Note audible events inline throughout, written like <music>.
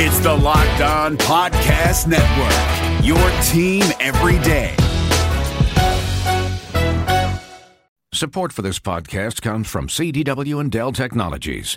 It's the Locked On Podcast Network, your team every day. Support for this podcast comes from CDW and Dell Technologies.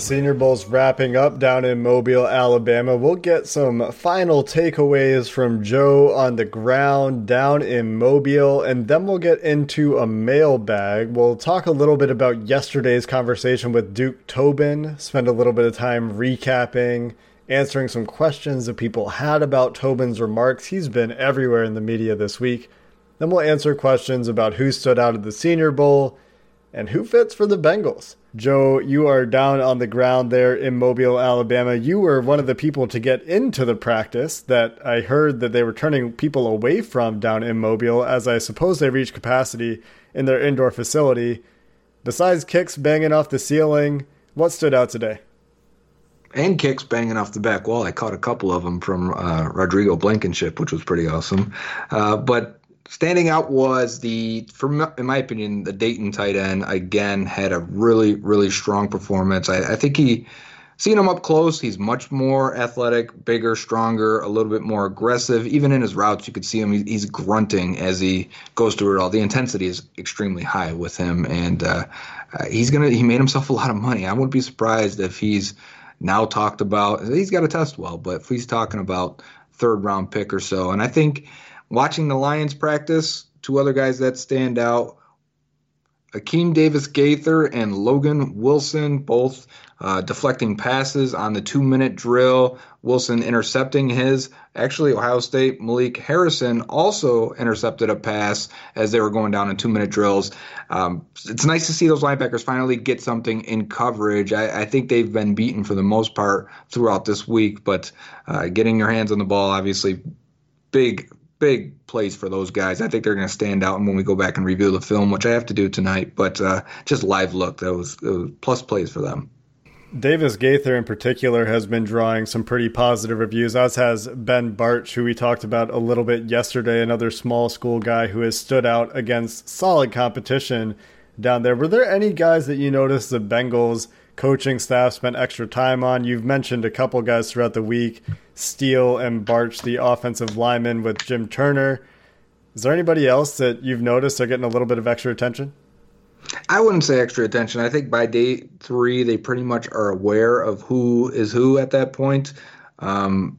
The Senior Bowl's wrapping up down in Mobile, Alabama. We'll get some final takeaways from Joe on the ground down in Mobile, and then we'll get into a mailbag. We'll talk a little bit about yesterday's conversation with Duke Tobin, spend a little bit of time recapping, answering some questions that people had about Tobin's remarks. He's been everywhere in the media this week. Then we'll answer questions about who stood out at the Senior Bowl and who fits for the Bengals. Joe, you are down on the ground there in Mobile, Alabama. You were one of the people to get into the practice that I heard that they were turning people away from down in Mobile as I suppose they reached capacity in their indoor facility. Besides kicks banging off the ceiling, what stood out today? And kicks banging off the back wall. I caught a couple of them from uh, Rodrigo Blankenship, which was pretty awesome. Uh, but standing out was the, for in my opinion, the Dayton tight end again had a really, really strong performance. I, I think he, seeing him up close, he's much more athletic, bigger, stronger, a little bit more aggressive. Even in his routes, you could see him; he's grunting as he goes through it all. The intensity is extremely high with him, and uh, uh, he's gonna. He made himself a lot of money. I wouldn't be surprised if he's now talked about. He's got to test well, but if he's talking about third round pick or so, and I think watching the Lions practice, two other guys that stand out. Akeem Davis Gaither and Logan Wilson both uh, deflecting passes on the two minute drill. Wilson intercepting his. Actually, Ohio State, Malik Harrison also intercepted a pass as they were going down in two minute drills. Um, it's nice to see those linebackers finally get something in coverage. I, I think they've been beaten for the most part throughout this week, but uh, getting your hands on the ball, obviously, big big plays for those guys. I think they're going to stand out. And when we go back and review the film, which I have to do tonight, but uh, just live look, was, was plus plays for them. Davis Gaither in particular has been drawing some pretty positive reviews, as has Ben Bartch, who we talked about a little bit yesterday, another small school guy who has stood out against solid competition down there. Were there any guys that you noticed the Bengals coaching staff spent extra time on? You've mentioned a couple guys throughout the week, Steele and Bartch, the offensive lineman with Jim Turner. Is there anybody else that you've noticed are getting a little bit of extra attention? I wouldn't say extra attention. I think by day three, they pretty much are aware of who is who at that point. Um,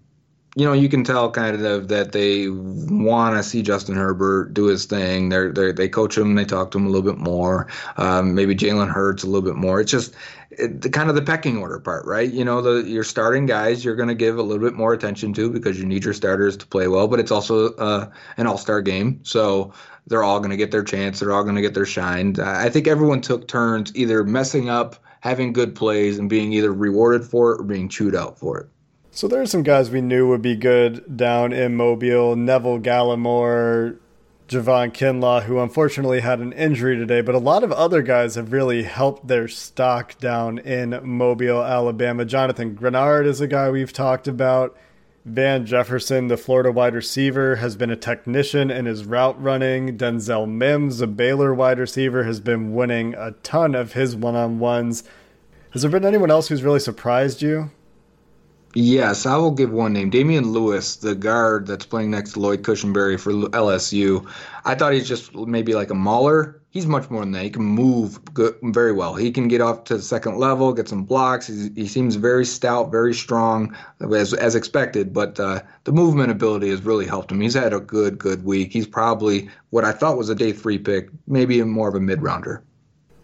you know, you can tell kind of that they want to see Justin Herbert do his thing. They're, they they coach him, they talk to him a little bit more. Um, maybe Jalen Hurts a little bit more. It's just the kind of the pecking order part, right? You know, the your starting guys you're going to give a little bit more attention to because you need your starters to play well. But it's also uh, an all star game, so they're all going to get their chance. They're all going to get their shine. I think everyone took turns either messing up, having good plays, and being either rewarded for it or being chewed out for it. So there are some guys we knew would be good down in Mobile. Neville Gallimore, Javon Kinlaw, who unfortunately had an injury today, but a lot of other guys have really helped their stock down in Mobile, Alabama. Jonathan Greenard is a guy we've talked about. Van Jefferson, the Florida wide receiver, has been a technician in his route running. Denzel Mims, the Baylor wide receiver, has been winning a ton of his one on ones. Has there been anyone else who's really surprised you? Yes, I will give one name. Damien Lewis, the guard that's playing next to Lloyd Cushenberry for LSU. I thought he's just maybe like a mauler. He's much more than that. He can move good, very well. He can get off to the second level, get some blocks. He's, he seems very stout, very strong, as, as expected. But uh, the movement ability has really helped him. He's had a good, good week. He's probably what I thought was a day three pick, maybe more of a mid rounder.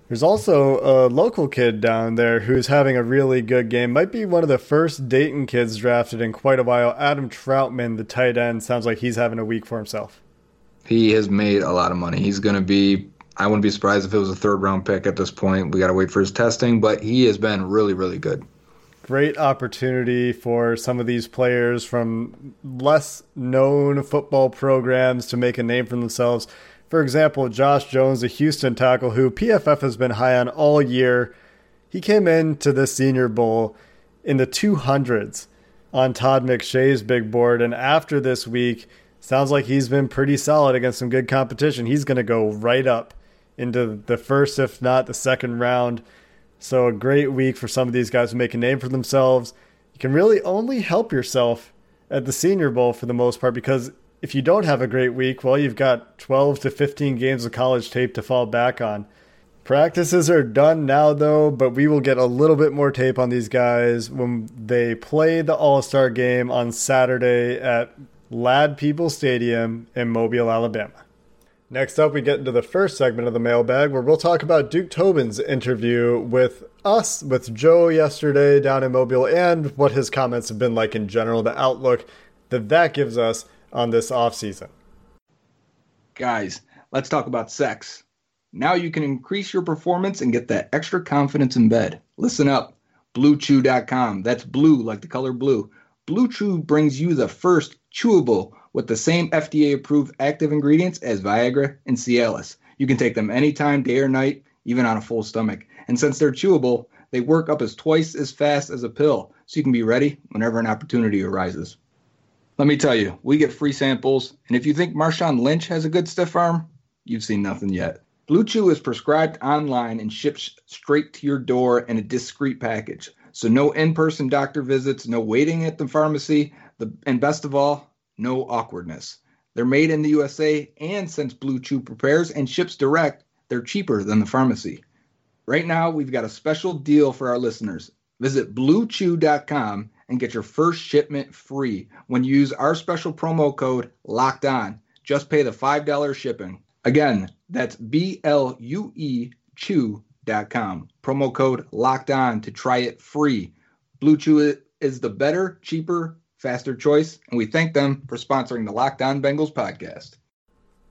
There's also a local kid down there who's having a really good game. Might be one of the first Dayton kids drafted in quite a while. Adam Trautman, the tight end, sounds like he's having a week for himself. He has made a lot of money. He's going to be, I wouldn't be surprised if it was a third round pick at this point. We got to wait for his testing, but he has been really, really good. Great opportunity for some of these players from less known football programs to make a name for themselves. For example, Josh Jones, a Houston tackle who PFF has been high on all year, he came into the Senior Bowl in the 200s on Todd McShay's big board. And after this week, sounds like he's been pretty solid against some good competition. He's going to go right up into the first, if not the second round. So, a great week for some of these guys to make a name for themselves. You can really only help yourself at the Senior Bowl for the most part because if you don't have a great week, well, you've got 12 to 15 games of college tape to fall back on. Practices are done now, though, but we will get a little bit more tape on these guys when they play the All Star game on Saturday at Ladd-Peebles Stadium in Mobile, Alabama. Next up, we get into the first segment of the mailbag where we'll talk about Duke Tobin's interview with us, with Joe yesterday down in Mobile, and what his comments have been like in general, the outlook that that gives us on this offseason. Guys, let's talk about sex. Now you can increase your performance and get that extra confidence in bed. Listen up. BlueChew.com. That's blue like the color blue. Blue Chew brings you the first chewable with the same FDA approved active ingredients as Viagra and Cialis. You can take them anytime, day or night, even on a full stomach. And since they're chewable, they work up as twice as fast as a pill, so you can be ready whenever an opportunity arises. Let me tell you, we get free samples, and if you think Marshawn Lynch has a good stiff arm, you've seen nothing yet. Blue Chew is prescribed online and ships straight to your door in a discreet package. So no in-person doctor visits, no waiting at the pharmacy, the, and best of all, no awkwardness. They're made in the USA, and since Blue Chew prepares and ships direct, they're cheaper than the pharmacy. Right now, we've got a special deal for our listeners. Visit bluechew.com and get your first shipment free when you use our special promo code locked on. Just pay the $5 shipping. Again, that's B L U E chew.com. Promo code locked on to try it free. Blue Chew is the better, cheaper, faster choice, and we thank them for sponsoring the Locked On Bengals podcast.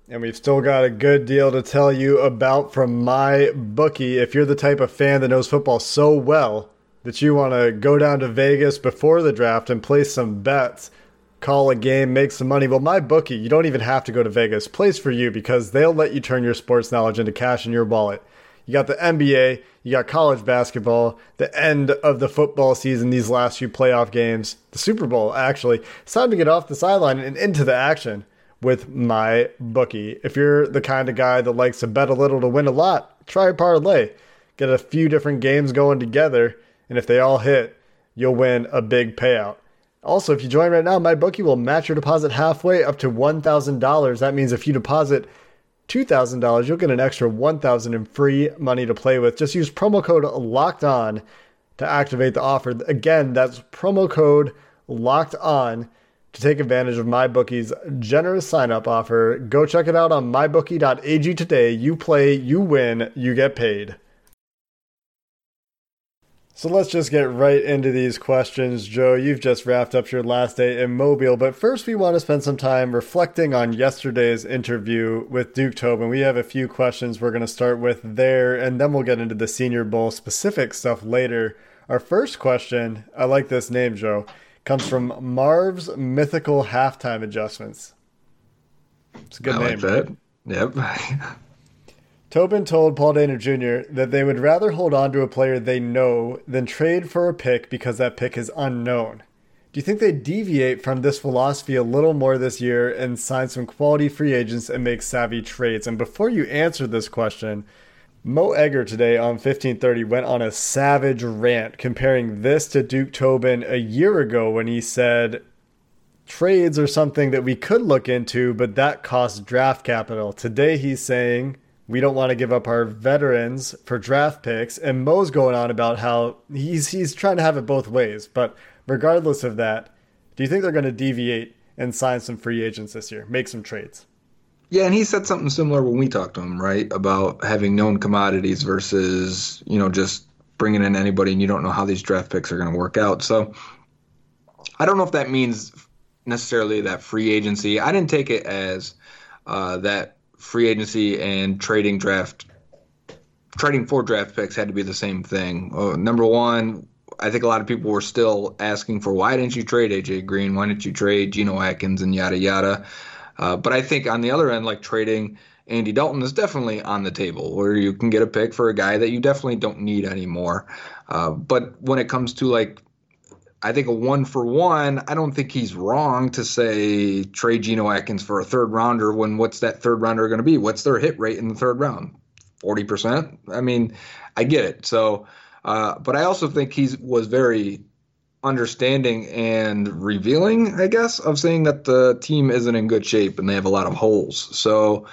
And we've still got a good deal to tell you about from my bookie. If you're the type of fan that knows football so well that you want to go down to Vegas before the draft and place some bets, call a game, make some money. Well, my bookie, you don't even have to go to Vegas. Plays for you because they'll let you turn your sports knowledge into cash in your wallet. You got the NBA, you got college basketball, the end of the football season, these last few playoff games, the Super Bowl, actually. It's time to get off the sideline and into the action with my bookie. If you're the kind of guy that likes to bet a little to win a lot, try parlay. Get a few different games going together, and if they all hit, you'll win a big payout. Also, if you join right now, my bookie will match your deposit halfway up to $1,000. That means if you deposit $2,000, you'll get an extra $1,000 in free money to play with. Just use promo code LOCKED ON to activate the offer. Again, that's promo code LOCKED ON to take advantage of MyBookie's generous sign up offer. Go check it out on mybookie.ag today. You play, you win, you get paid. So let's just get right into these questions. Joe, you've just wrapped up your last day in Mobile, but first we want to spend some time reflecting on yesterday's interview with Duke Tobin. We have a few questions we're going to start with there, and then we'll get into the Senior Bowl specific stuff later. Our first question, I like this name, Joe, comes from Marv's Mythical Halftime Adjustments. It's a good I name. like that. Yep. <laughs> Tobin told Paul Dehner Jr. that they would rather hold on to a player they know than trade for a pick because that pick is unknown. Do you think they deviate from this philosophy a little more this year and sign some quality free agents and make savvy trades? And before you answer this question, Mo Egger today on 1530 went on a savage rant comparing this to Duke Tobin a year ago when he said trades are something that we could look into, but that costs draft capital. Today he's saying we don't want to give up our veterans for draft picks, and Mo's going on about how he's he's trying to have it both ways. But regardless of that, do you think they're going to deviate and sign some free agents this year, make some trades? Yeah, and he said something similar when we talked to him, right? About having known commodities versus, you know, just bringing in anybody and you don't know how these draft picks are going to work out. So I don't know if that means necessarily that free agency. I didn't take it as uh, that free agency and trading draft, trading for draft picks had to be the same thing. Uh, number one, I think a lot of people were still asking for why didn't you trade AJ Green? Why didn't you trade Geno Atkins and yada yada? Uh, but I think on the other end, like trading Andy Dalton is definitely on the table, where you can get a pick for a guy that you definitely don't need anymore. Uh, but when it comes to like, I think a one for one, I don't think he's wrong to say trade Geno Atkins for a third rounder. When what's that third rounder going to be? What's their hit rate in the third round? Forty percent. I mean, I get it. So, uh, but I also think he was very understanding and revealing, I guess, of saying that the team isn't in good shape and they have a lot of holes. So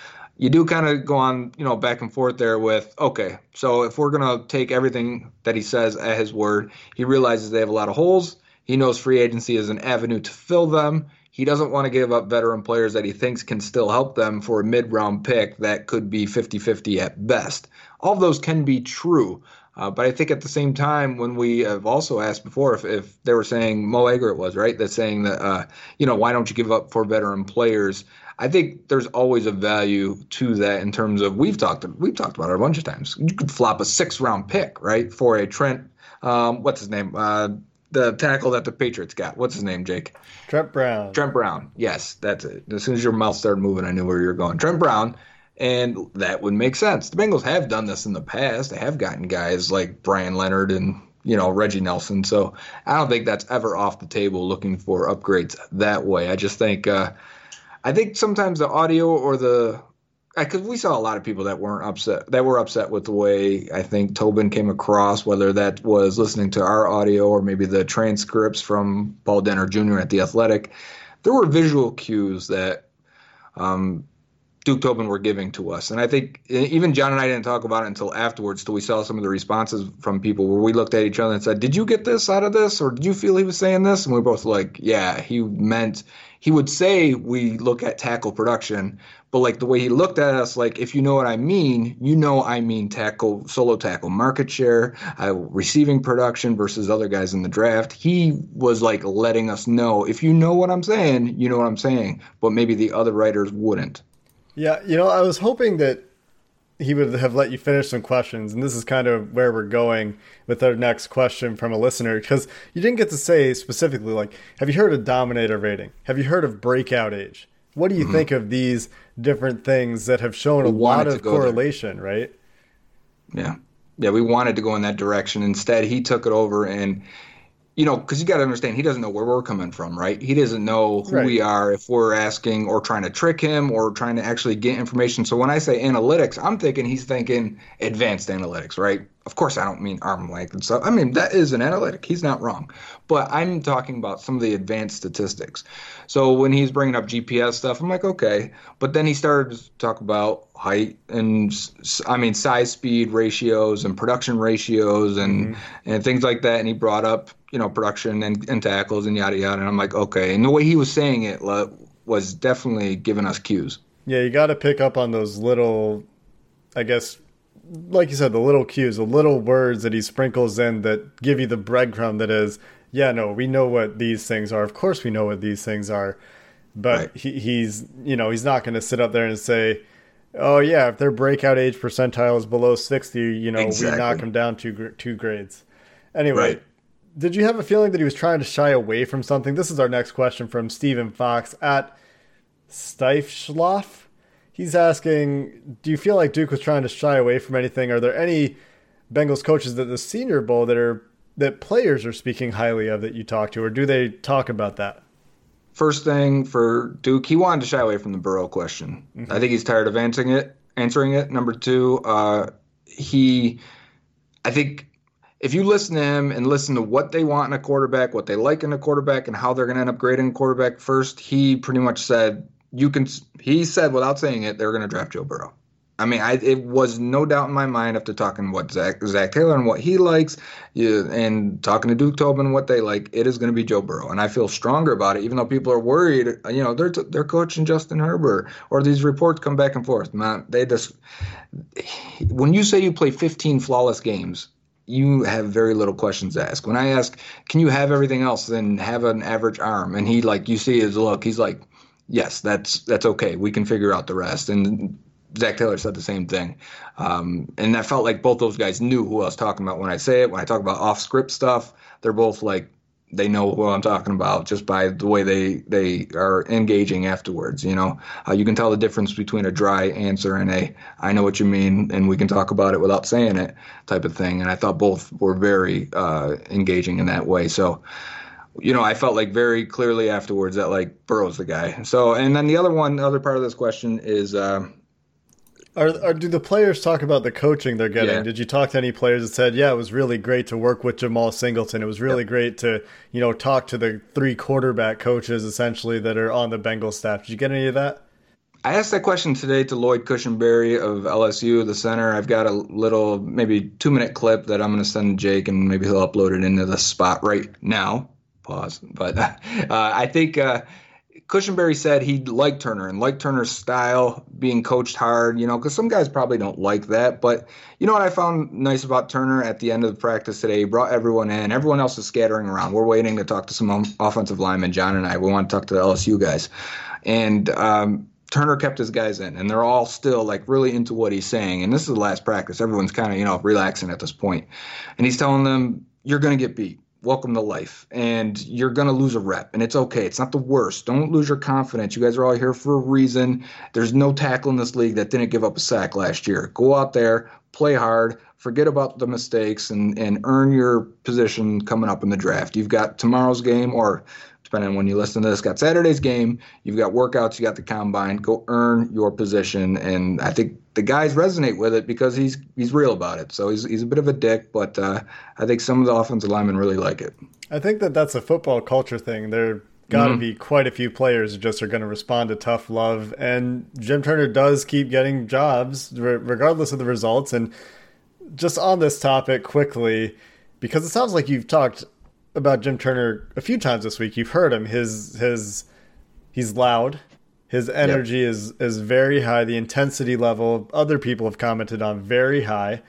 you do kind of go on, you know, back and forth there with, okay, so if we're going to take everything that he says at his word, he realizes they have a lot of holes. He knows free agency is an avenue to fill them. He doesn't want to give up veteran players that he thinks can still help them for a mid round pick that could be 50 50 at best. All of those can be true. Uh, but I think at the same time, when we have also asked before, if, if they were saying Mo Egger, it was right, that's saying that uh, you know why don't you give up for veteran players? I think there's always a value to that in terms of we've talked we've talked about it a bunch of times. You could flop a six round pick right for a Trent, um, what's his name, uh, the tackle that the Patriots got. What's his name, Jake? Trent Brown. Trent Brown. Yes, that's it. As soon as your mouth started moving, I knew where you were going. Trent Brown and that would make sense. The Bengals have done this in the past. They have gotten guys like Brian Leonard and you know Reggie Nelson. So I don't think that's ever off the table looking for upgrades that way. I just think uh, I think sometimes the audio or the because we saw a lot of people that weren't upset that were upset with the way I think Tobin came across, whether that was listening to our audio or maybe the transcripts from Paul Dehner Jr. at the Athletic. There were visual cues that um, Duke Tobin were giving to us. And I think even John and I didn't talk about it until afterwards, till we saw some of the responses from people where we looked at each other and said, Did you get this out of this? Or did you feel he was saying this? And we were both like, Yeah, he meant, he would say we look at tackle production, but like the way he looked at us, like, if you know what I mean, you know I mean tackle, solo tackle market share, uh, receiving production versus other guys in the draft. He was like letting us know, if you know what I'm saying, you know what I'm saying, but maybe the other writers wouldn't. Yeah, you know, I was hoping that he would have let you finish some questions, and this is kind of where we're going with our next question from a listener because you didn't get to say specifically, like, have you heard of dominator rating? Have you heard of breakout age? What do you mm-hmm. think of these different things that have shown we a lot of correlation, there. right? Yeah. Yeah, we wanted to go in that direction. Instead, he took it over and you know, because you got to understand, he doesn't know where we're coming from, right? He doesn't know who right. we are if we're asking or trying to trick him or trying to actually get information. So when I say analytics, I'm thinking he's thinking advanced analytics, right? Of course, I don't mean arm length and stuff. I mean, that is an analytic. He's not wrong. But I'm talking about some of the advanced statistics. So when he's bringing up GPS stuff, I'm like, okay. But then he started to talk about height and, I mean, size speed ratios and production ratios and, mm-hmm. and things like that. And he brought up you know, production and, and tackles and yada yada. And I'm like, okay. And the way he was saying it was definitely giving us cues. Yeah, you got to pick up on those little, I guess, like you said, the little cues, the little words that he sprinkles in that give you the breadcrumb that is, yeah, no, we know what these things are. Of course, we know what these things are. But right. he, he's, you know, he's not going to sit up there and say, oh, yeah, if their breakout age percentile is below 60, you know, exactly. we knock them down two, two grades. Anyway. Right did you have a feeling that he was trying to shy away from something? This is our next question from Stephen Fox at Steifschloff. He's asking, do you feel like Duke was trying to shy away from anything? Are there any Bengals coaches at the Senior Bowl that are that players are speaking highly of that you talk to, or do they talk about that? First thing for Duke, he wanted to shy away from the Burrow question. Mm-hmm. I think he's tired of answering it. Answering it. Number two, uh, he, I think if you listen to him and listen to what they want in a quarterback, what they like in a quarterback, and how they're going to end up grading a quarterback first, he pretty much said you can. He said without saying it, they're going to draft Joe Burrow. I mean, I, it was no doubt in my mind after talking what Zac, Zac Taylor and what he likes, you, and talking to Duke Tobin what they like. It is going to be Joe Burrow, and I feel stronger about it. Even though people are worried, you know, they're they're coaching Justin Herbert, or these reports come back and forth. Man, they just when you say you play 15 flawless games, you have very little questions to ask. When I ask, can you have everything else, then have an average arm, and he like you see his look, he's like, yes, that's that's okay. We can figure out the rest, and Zac Taylor said the same thing. Um, and I felt like both those guys knew who I was talking about when I say it. When I talk about off script stuff, they're both like, they know who I'm talking about just by the way they, they are engaging afterwards. You know, uh, you can tell the difference between a dry answer and a, I know what you mean, and we can talk about it without saying it type of thing. And I thought both were very uh, engaging in that way. So, you know, I felt like very clearly afterwards that like Burrow's the guy. So, and then the other one, the other part of this question is, uh, are, are do the players talk about the coaching they're getting? Yeah. Did you talk to any players that said, "Yeah, it was really great to work with Jemal Singleton. It was really Yep. great to you know talk to the three quarterback coaches essentially that are on the Bengals staff." Did you get any of that? I asked that question today to Lloyd Cushenberry of LSU, the center. I've got a little, maybe two minute clip that I'm going to send Jake, and maybe he'll upload it into the spot right now. Pause. But <laughs> uh, I think uh, Cushenberry said he liked Turner and liked Turner's style, being coached hard, you know, because some guys probably don't like that. But you know what I found nice about Turner at the end of the practice today? He brought everyone in. Everyone else is scattering around. We're waiting to talk to some offensive linemen, John and I. We want to talk to the LSU guys. And, um, Turner kept his guys in, and they're all still like really into what he's saying. And this is the last practice. Everyone's kind of you know relaxing at this point, and he's telling them, "You're going to get beat. Welcome to life, and you're going to lose a rep, and it's okay. It's not the worst. Don't lose your confidence. You guys are all here for a reason. There's no tackle in this league that didn't give up a sack last year. Go out there, play hard." Forget about the mistakes and, and earn your position coming up in the draft. You've got tomorrow's game, or depending on when you listen to this, got Saturday's game. You've got workouts, you got the combine. Go earn your position, and I think the guys resonate with it because he's he's real about it. So he's he's a bit of a dick, but uh, I think some of the offensive linemen really like it. I think that that's a football culture thing. There got to be quite a few players who just are going to respond to tough love, and Jim Turner does keep getting jobs re- regardless of the results. And just on this topic quickly, because it sounds like you've talked about Jim Turner a few times this week. You've heard him. His his he's loud. His energy is is very high. The intensity level other people have commented on very high.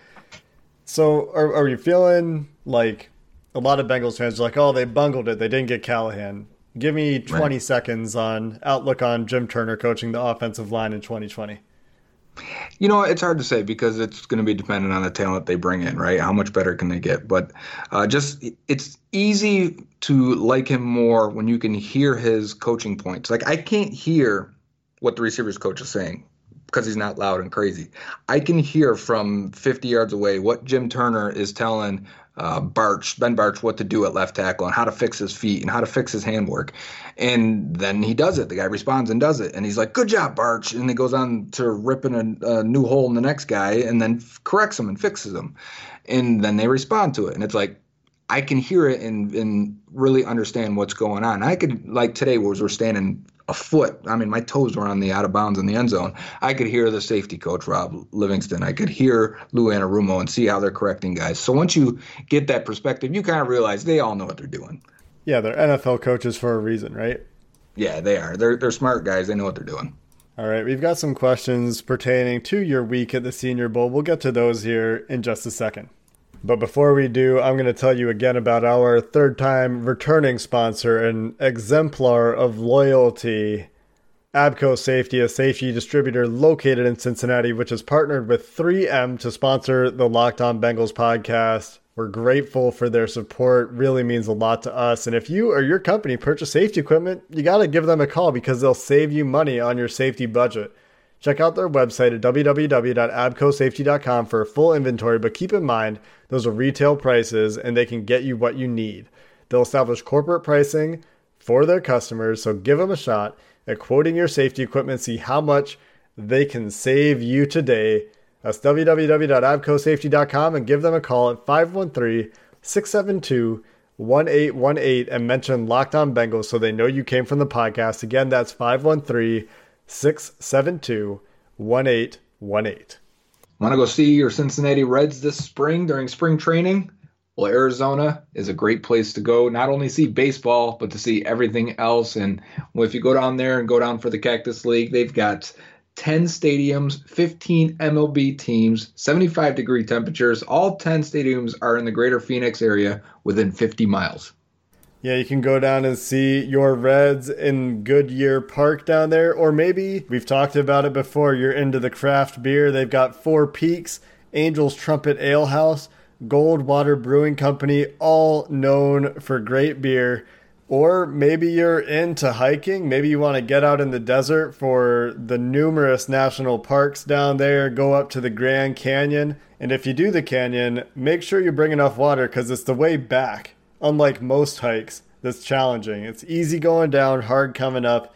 So are are you feeling like a lot of Bengals fans are like, oh, they bungled it. They didn't get Callahan. Give me 20 Right. seconds on outlook on Jim Turner coaching the offensive line in 2020. You know, it's hard to say because it's going to be dependent on the talent they bring in, right? How much better can they get? But uh, just it's easy to like him more when you can hear his coaching points. Like I can't hear what the receivers coach is saying because he's not loud and crazy. I can hear from 50 yards away what Jim Turner is telling uh, Bartch, Ben Bartch, what to do at left tackle and how to fix his feet and how to fix his handwork. And then he does it. The guy responds and does it. And he's like, good job, Bartch. And he goes on to ripping a, a new hole in the next guy and then f- corrects him and fixes him. And then they respond to it. And it's like, I can hear it and, and really understand what's going on. I could, like today, was we're standing a foot. I mean, my toes were on the out of bounds in the end zone. I could hear the safety coach, Rob Livingston. I could hear Lou Anarumo and see how they're correcting guys. So once you get that perspective, you kind of realize they all know what they're doing. Yeah, they're NFL coaches for a reason, right? Yeah, they are. They're, they're smart guys. They know what they're doing. All right, we've got some questions pertaining to your week at the Senior Bowl. We'll get to those here in just a second. But before we do, I'm going to tell you again about our third time returning sponsor, an exemplar of loyalty. Abco Safety, a safety distributor located in Cincinnati, which has partnered with 3M to sponsor the Locked On Bengals podcast. We're grateful for their support. Really means a lot to us. And if you or your company purchase safety equipment, you got to give them a call because they'll save you money on your safety budget. Check out their website at www.abcosafety.com for a full inventory, but keep in mind those are retail prices and they can get you what you need. They'll establish corporate pricing for their customers, so give them a shot at quoting your safety equipment, see how much they can save you today That's www.abcosafety.com and give them a call at 513 672 1818 and mention Locked On Bengals so they know you came from the podcast. Again, that's 513 672 1818. Want to go see your Cincinnati Reds this spring during spring training? Well, Arizona is a great place to go, not only see baseball, but to see everything else. And if you go down there and go down for the Cactus League, they've got 10 stadiums, 15 MLB teams, 75 degree temperatures. All 10 stadiums are in the greater Phoenix area within 50 miles. Yeah, you can go down and see your Reds in Goodyear Park down there. Or maybe we've talked about it before, you're into the craft beer. They've got Four Peaks, Angel's Trumpet Ale House, Goldwater Brewing Company, all known for great beer. Or maybe you're into hiking. Maybe you want to get out in the desert for the numerous national parks down there, go up to the Grand Canyon. And if you do the canyon, make sure you bring enough water because it's the way back. Unlike most hikes, that's challenging. It's easy going down, hard coming up.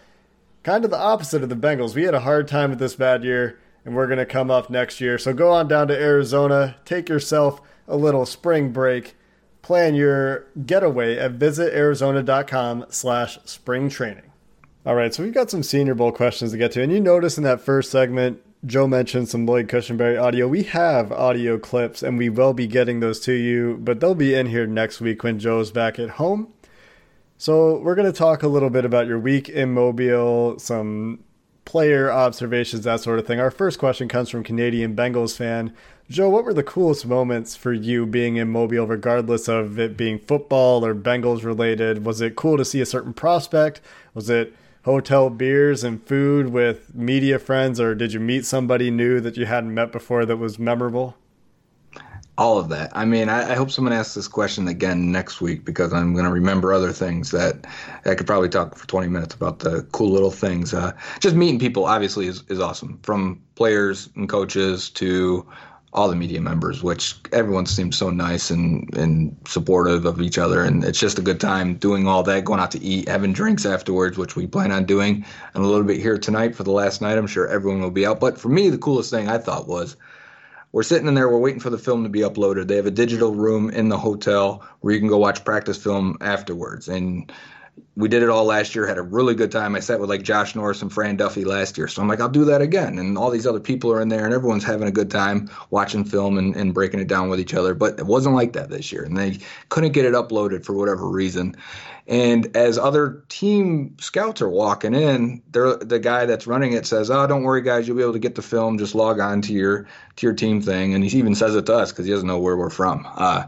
Kind of the opposite of the Bengals. We had a hard time with this bad year, and we're going to come up next year. So go on down to Arizona, take yourself a little spring break plan your getaway at visitarizona.com slash spring training. All right, so we've got some Senior Bowl questions to get to. And you notice in that first segment, Joe mentioned some Lloyd Cushenberry audio. We have audio clips, and we will be getting those to you, but they'll be in here next week when Joe's back at home. So we're going to talk a little bit about your week in Mobile, some player observations, that sort of thing. Our first question comes from Canadian Bengals fan Joe, what were the coolest moments for you being in Mobile, regardless of it being football or Bengals related? Was it cool to see a certain prospect? Was it hotel beers and food with media friends, or did you meet somebody new that you hadn't met before that was memorable? All of that. I mean, I, I hope someone asks this question again next week because I'm going to remember other things that I could probably talk for 20 minutes about the cool little things. Uh, just meeting people, obviously, is, is awesome from players and coaches to all the media members, which everyone seems so nice and, and supportive of each other. And it's just a good time doing all that, going out to eat, having drinks afterwards, which we plan on doing. And a little bit here tonight for the last night. I'm sure everyone will be out. But for me, the coolest thing I thought was we're sitting in there, we're waiting for the film to be uploaded. They have a digital room in the hotel where you can go watch practice film afterwards. And we did it all last year, had a really good time. I sat with like Josh Norris and Fran Duffy last year. So I'm like, I'll do that again. And all these other people are in there and everyone's having a good time watching film and, and breaking it down with each other. But it wasn't like that this year. And they couldn't get it uploaded for whatever reason. And as other team scouts are walking in, the guy that's running it says, "Oh, don't worry, guys, you'll be able to get the film. Just log on to your to your team thing." And he even says it to us because he doesn't know where we're from. Uh,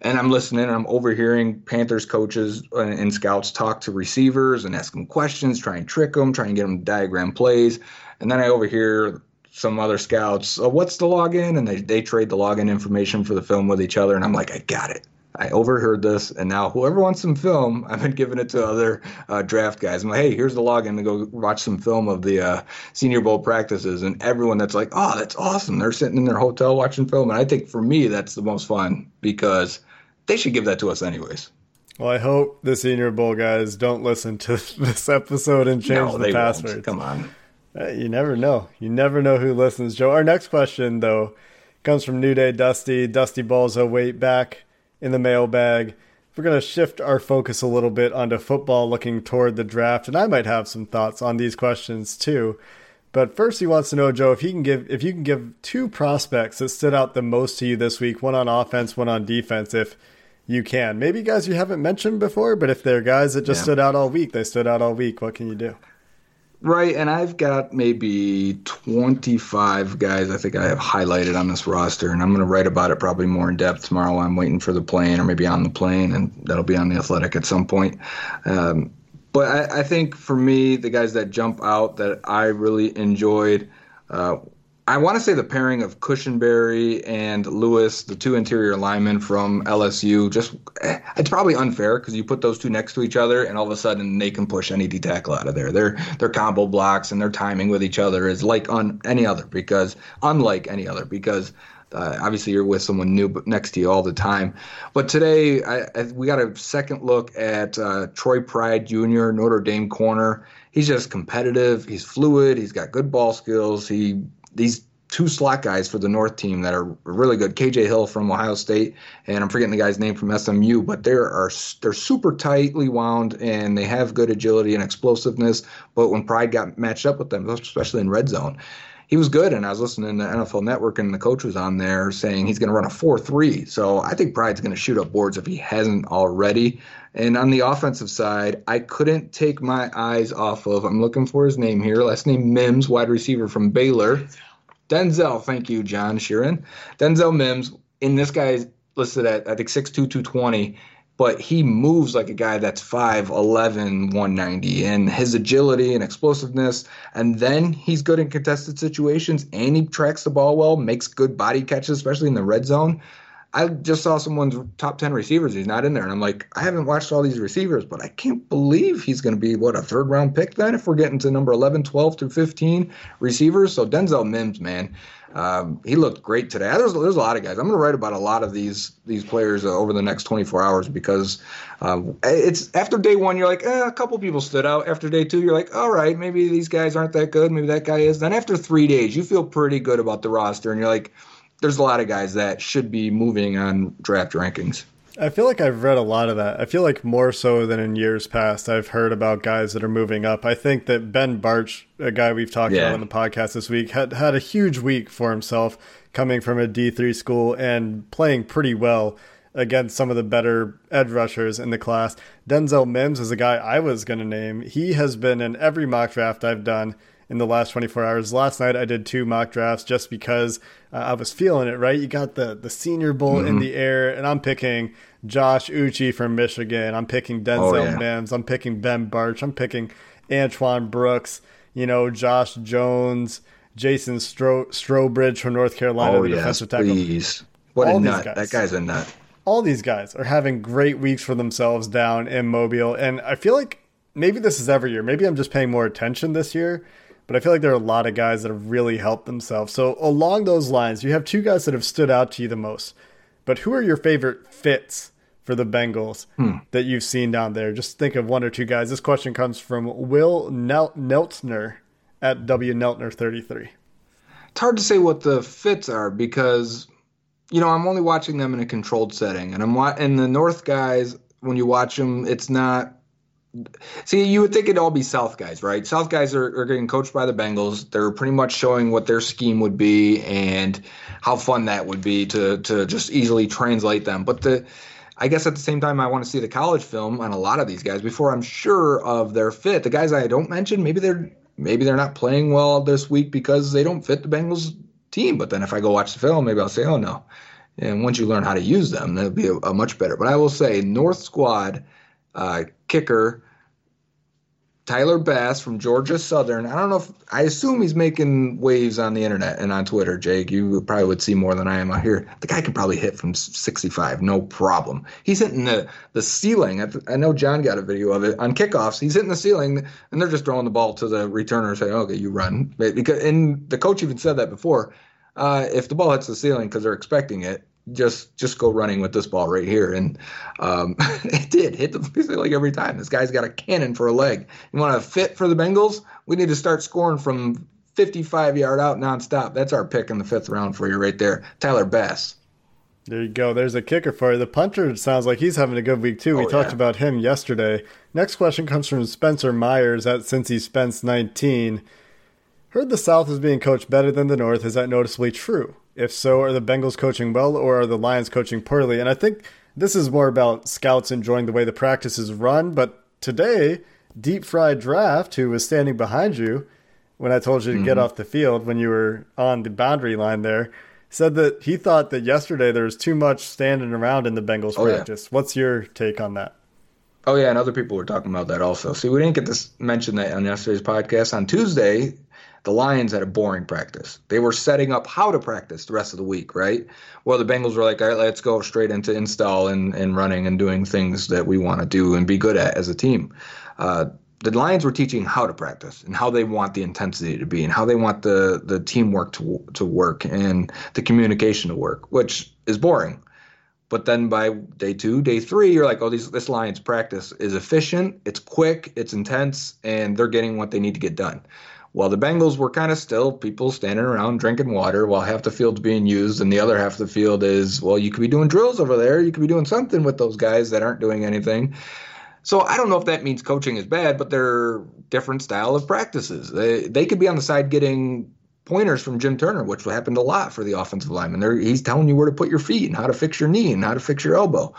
and I'm listening and I'm overhearing Panthers coaches and scouts talk to receivers and ask them questions, try and trick them, try and get them to diagram plays. And then I overhear some other scouts, oh, what's the login? And they, they trade the login information for the film with each other. And I'm like, I got it. I overheard this, and now whoever wants some film, <laughs> I've been giving it to other uh, draft guys. I'm like, hey, here's the login to go watch some film of the uh, Senior Bowl practices, and everyone that's like, oh, that's awesome. They're sitting in their hotel watching film, and I think for me that's the most fun because they should give that to us anyways. Well, I hope the Senior Bowl guys don't listen to <laughs> this episode and change no, the password. Come on. Uh, you never know. You never know who listens, Joe. Our next question, though, comes from New Day Dusty. Dusty Balzo, wait back in the mailbag. We're going to shift our focus a little bit onto football, looking toward the draft, and I might have some thoughts on these questions too. But first, he wants to know, Joe, if he can give if you can give two prospects that stood out the most to you this week, one on offense, one on defense. If you can. Maybe guys you haven't mentioned before, but if they're guys that just yeah. stood out all week, they stood out all week. What can you do? Right, and I've got maybe 25 guys I think I have highlighted on this roster, and I'm going to write about it probably more in depth tomorrow while I'm waiting for the plane or maybe on the plane, and that'll be on the athletic at some point. Um, but I, I, think for me, the guys that jump out that I really enjoyed. Uh, I want to say the pairing of Cushenberry and Lewis, the two interior linemen from LSU, just eh, it's probably unfair because you put those two next to each other, and all of a sudden they can push any D tackle out of there. Their their combo blocks and their timing with each other is like on any other because unlike any other because. Uh, obviously, you're with someone new next to you all the time. But today, I, I, we got a second look at uh, Troy Pride Jr., Notre Dame corner. He's just competitive. He's fluid. He's got good ball skills. He these two slot guys for the North team that are really good. KJ Hill from Ohio State, and I'm forgetting the guy's name from SMU, but they are they're super tightly wound and they have good agility and explosiveness. But when Pride got matched up with them, especially in red zone, he was good. And I was listening to NFL Network, and the coach was on there saying he's going to run a 4 3. So I think Pride's going to shoot up boards if he hasn't already. And on the offensive side, I couldn't take my eyes off of, I'm looking for his name here, last name Mims, wide receiver from Baylor. Denzel, thank you, John Sheeran. Denzel Mims, and this guy's listed at, I think, 6'2, 220 but he moves like a guy that's 5'11, 190. And his agility and explosiveness, and then he's good in contested situations and he tracks the ball well, makes good body catches, especially in the red zone. I just saw someone's top 10 receivers. He's not in there. And I'm like, I haven't watched all these receivers, but I can't believe he's going to be, what, a third round pick then if we're getting to number 11, 12 through 15 receivers. So Denzel Mims, man, um, he looked great today. There's, there's a lot of guys. I'm going to write about a lot of these these players uh, over the next 24 hours because um, it's after day one you're like eh, a couple people stood out. After day two you're like all right maybe these guys aren't that good. Maybe that guy is. Then after three days you feel pretty good about the roster and you're like there's a lot of guys that should be moving on draft rankings. I feel like I've read a lot of that. I feel like more so than in years past, I've heard about guys that are moving up. I think that Ben Bartch, a guy we've talked yeah. about on the podcast this week, had had a huge week for himself coming from a D3 school and playing pretty well against some of the better edge rushers in the class. Denzel Mims is a guy I was going to name. He has been in every mock draft I've done in the last 24 hours. Last night I did two mock drafts just because uh, I was feeling it, right? You got the the Senior Bowl mm-hmm. in the air, and I'm picking Josh Uche from Michigan. I'm picking Denzel oh, yeah. Mims. I'm picking Ben Bartch. I'm picking Antoine Brooks. You know, Josh Jones, Jason Stro- Strowbridge from North Carolina, oh, the yes, defensive tackle. Please. What All a nut. Guys, that guy's a nut. All these guys are having great weeks for themselves down in Mobile. And I feel like maybe this is every year. Maybe I'm just paying more attention this year but I feel like there are a lot of guys that have really helped themselves. So along those lines, you have two guys that have stood out to you the most. But who are your favorite fits for the Bengals hmm. that you've seen down there? Just think of one or two guys. This question comes from Will Nel- Neltner at W Neltner 33. It's hard to say what the fits are because you know, I'm only watching them in a controlled setting and I'm wa- and the North guys when you watch them, it's not See, you would think it'd all be South guys, right? South guys are, are getting coached by the Bengals. They're pretty much showing what their scheme would be and how fun that would be to to just easily translate them. But the I guess at the same time, I want to see the college film on a lot of these guys before I'm sure of their fit. The guys I don't mention, maybe they're maybe they're not playing well this week because they don't fit the Bengals team. But then if I go watch the film, maybe I'll say, oh no. And once you learn how to use them, that'll be a, a much better. But I will say, North Squad uh, kicker Tyler Bass from Georgia Southern. I don't know if I assume he's making waves on the internet and on Twitter. Jake, you probably would see more than I am out here. The guy can probably hit from 65, no problem. He's hitting the the ceiling. I know John got a video of it on kickoffs. He's hitting the ceiling, and they're just throwing the ball to the returner, saying, "Okay, you run." Because and the coach even said that before. Uh, if the ball hits the ceiling because they're expecting it, just just go running with this ball right here. And um, <laughs> it did hit the basically like every time. This guy's got a cannon for a leg. You want to fit for the Bengals? We need to start scoring from 55 yard out nonstop. That's our pick in the fifth round for you right there, Tyler Bass. There you go. There's a kicker for you. The punter sounds like he's having a good week too. We oh, talked yeah. about him yesterday. Next question comes from Spencer Myers at Cincy Spence 19. Heard the South is being coached better than the North. Is that noticeably true? If so, are the Bengals coaching well or are the Lions coaching poorly? And I think this is more about scouts enjoying the way the practice is run. But today, Deep Fried Draft, who was standing behind you when I told you to mm-hmm. get off the field when you were on the boundary line there, said that he thought that yesterday there was too much standing around in the Bengals oh, practice. Yeah. What's your take on that? Oh yeah, and other people were talking about that also. See, we didn't get to mention that on yesterday's podcast. On Tuesday, the Lions had a boring practice. They were setting up how to practice the rest of the week, right? Well, the Bengals were like, all right, let's go straight into install and, and running and doing things that we want to do and be good at as a team. Uh, the Lions were teaching how to practice and how they want the intensity to be and how they want the, the teamwork to, to work and the communication to work, which is boring. But then by day two, day three, you're like, oh, these, this Lions practice is efficient, it's quick, it's intense, and they're getting what they need to get done. While the Bengals were kind of still people standing around drinking water while half the field's being used, and the other half of the field is, well, you could be doing drills over there. You could be doing something with those guys that aren't doing anything. So I don't know if that means coaching is bad, but they're different style of practices. They they could be on the side getting pointers from Jim Turner, which happened a lot for the offensive lineman. They're, he's telling you where to put your feet and how to fix your knee and how to fix your elbow.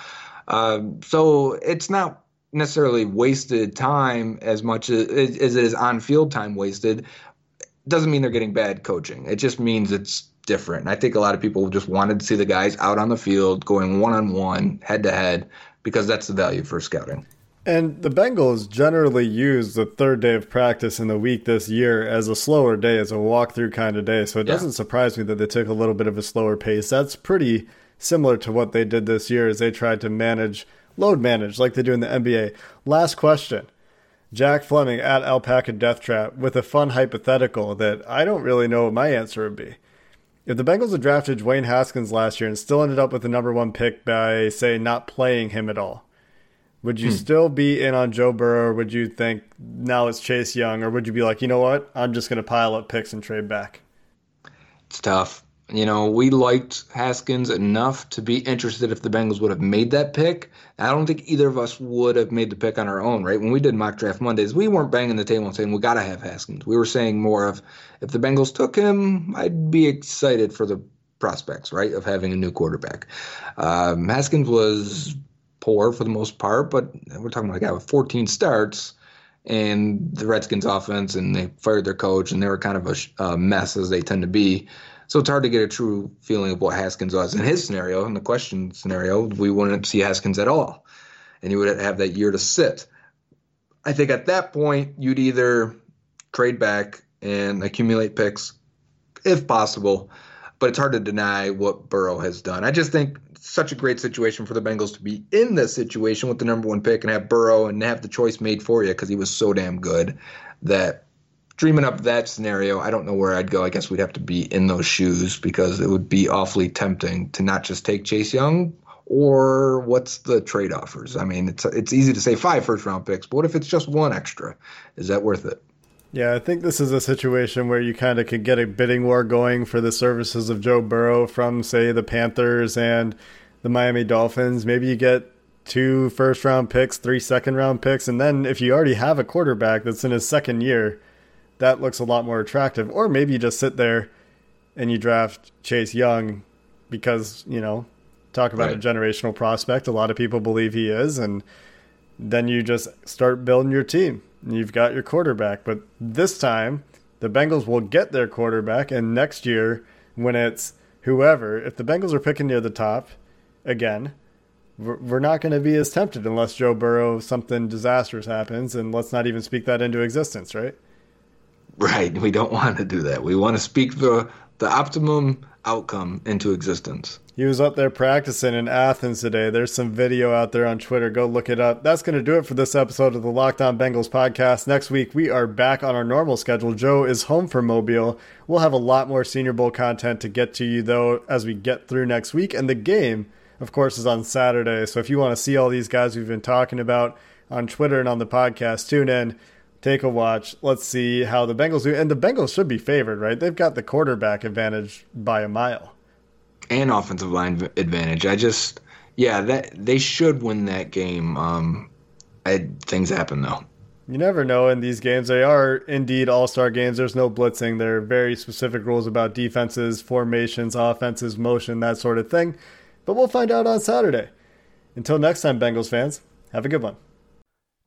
Um, so it's not necessarily wasted time as much as, as it is on field time wasted. Doesn't mean they're getting bad coaching. It just means it's different. And I think a lot of people just wanted to see the guys out on the field going one on one, head to head, because that's the value for scouting. And the Bengals generally use the third day of practice in the week this year as a slower day, as a walkthrough kind of day. So it Yeah. doesn't surprise me that they took a little bit of a slower pace. That's pretty similar to what they did this year as they tried to manage, load manage, like they do in the NBA. Last question. Jack Fleming at Alpaca Death Trap with a fun hypothetical that I don't really know what my answer would be. If the Bengals had drafted Dwayne Haskins last year and still ended up with the number one pick by, say, not playing him at all, would you hmm. still be in on Joe Burrow, or would you think now it's Chase Young, or would you be like, you know what, I'm just going to pile up picks and trade back? It's tough. You know, we liked Haskins enough to be interested if the Bengals would have made that pick. I don't think either of us would have made the pick on our own, right? When we did mock draft Mondays, we weren't banging the table and saying we got to have Haskins. We were saying more of if the Bengals took him, I'd be excited for the prospects, right, of having a new quarterback. Um, Haskins was poor for the most part, but we're talking about a guy with 14 starts and the Redskins offense, and they fired their coach, and they were kind of a, a mess as they tend to be. So it's hard to get a true feeling of what Haskins was in his scenario. In the question scenario, we wouldn't see Haskins at all, and you would have that year to sit. I think at that point you'd either trade back and accumulate picks, if possible, but it's hard to deny what Burrow has done. I just think such a great situation for the Bengals to be in this situation with the number one pick and have Burrow and have the choice made for you because he was so damn good that dreaming up that scenario, I don't know where I'd go. I guess we'd have to be in those shoes because it would be awfully tempting to not just take Chase Young or what's the trade offers. I mean, it's it's easy to say five first round picks, but what if it's just one extra? Is that worth it? Yeah, I think this is a situation where you kind of could get a bidding war going for the services of Joe Burrow from, say, the Panthers and the Miami Dolphins. Maybe you get two first round picks, three second round picks, and then if you already have a quarterback that's in his second year, that looks a lot more attractive. Or maybe you just sit there and you draft Chase Young because, you know, talk about Right. a generational prospect. A lot of people believe he is, and then you just start building your team. And you've got your quarterback. But this time, the Bengals will get their quarterback, and next year, when it's whoever, if the Bengals are picking near the top again, we're we're not going to be as tempted unless Joe Burrow something disastrous happens, and let's not even speak that into existence, right? Right. We don't want to do that. We want to speak the the optimum outcome into existence. He was up there practicing in Athens today. There's some video out there on Twitter. Go look it up. That's going to do it for this episode of the Locked On Bengals podcast. Next week, we are back on our normal schedule. Joe is home from Mobile. We'll have a lot more Senior Bowl content to get to you, though, as we get through next week. And the game, of course, is on Saturday. So if you want to see all these guys we've been talking about on Twitter and on the podcast, tune in. Take a watch. Let's see how the Bengals do. And the Bengals should be favored, right? They've got the quarterback advantage by a mile. and offensive line advantage. I just, yeah, that they should win that game. Um, I, things happen though. You never know in these games. They are indeed all star games. There's no blitzing. There are very specific rules about defenses, formations, offenses, motion, that sort of thing. But we'll find out on Saturday. Until next time, Bengals fans, have a good one.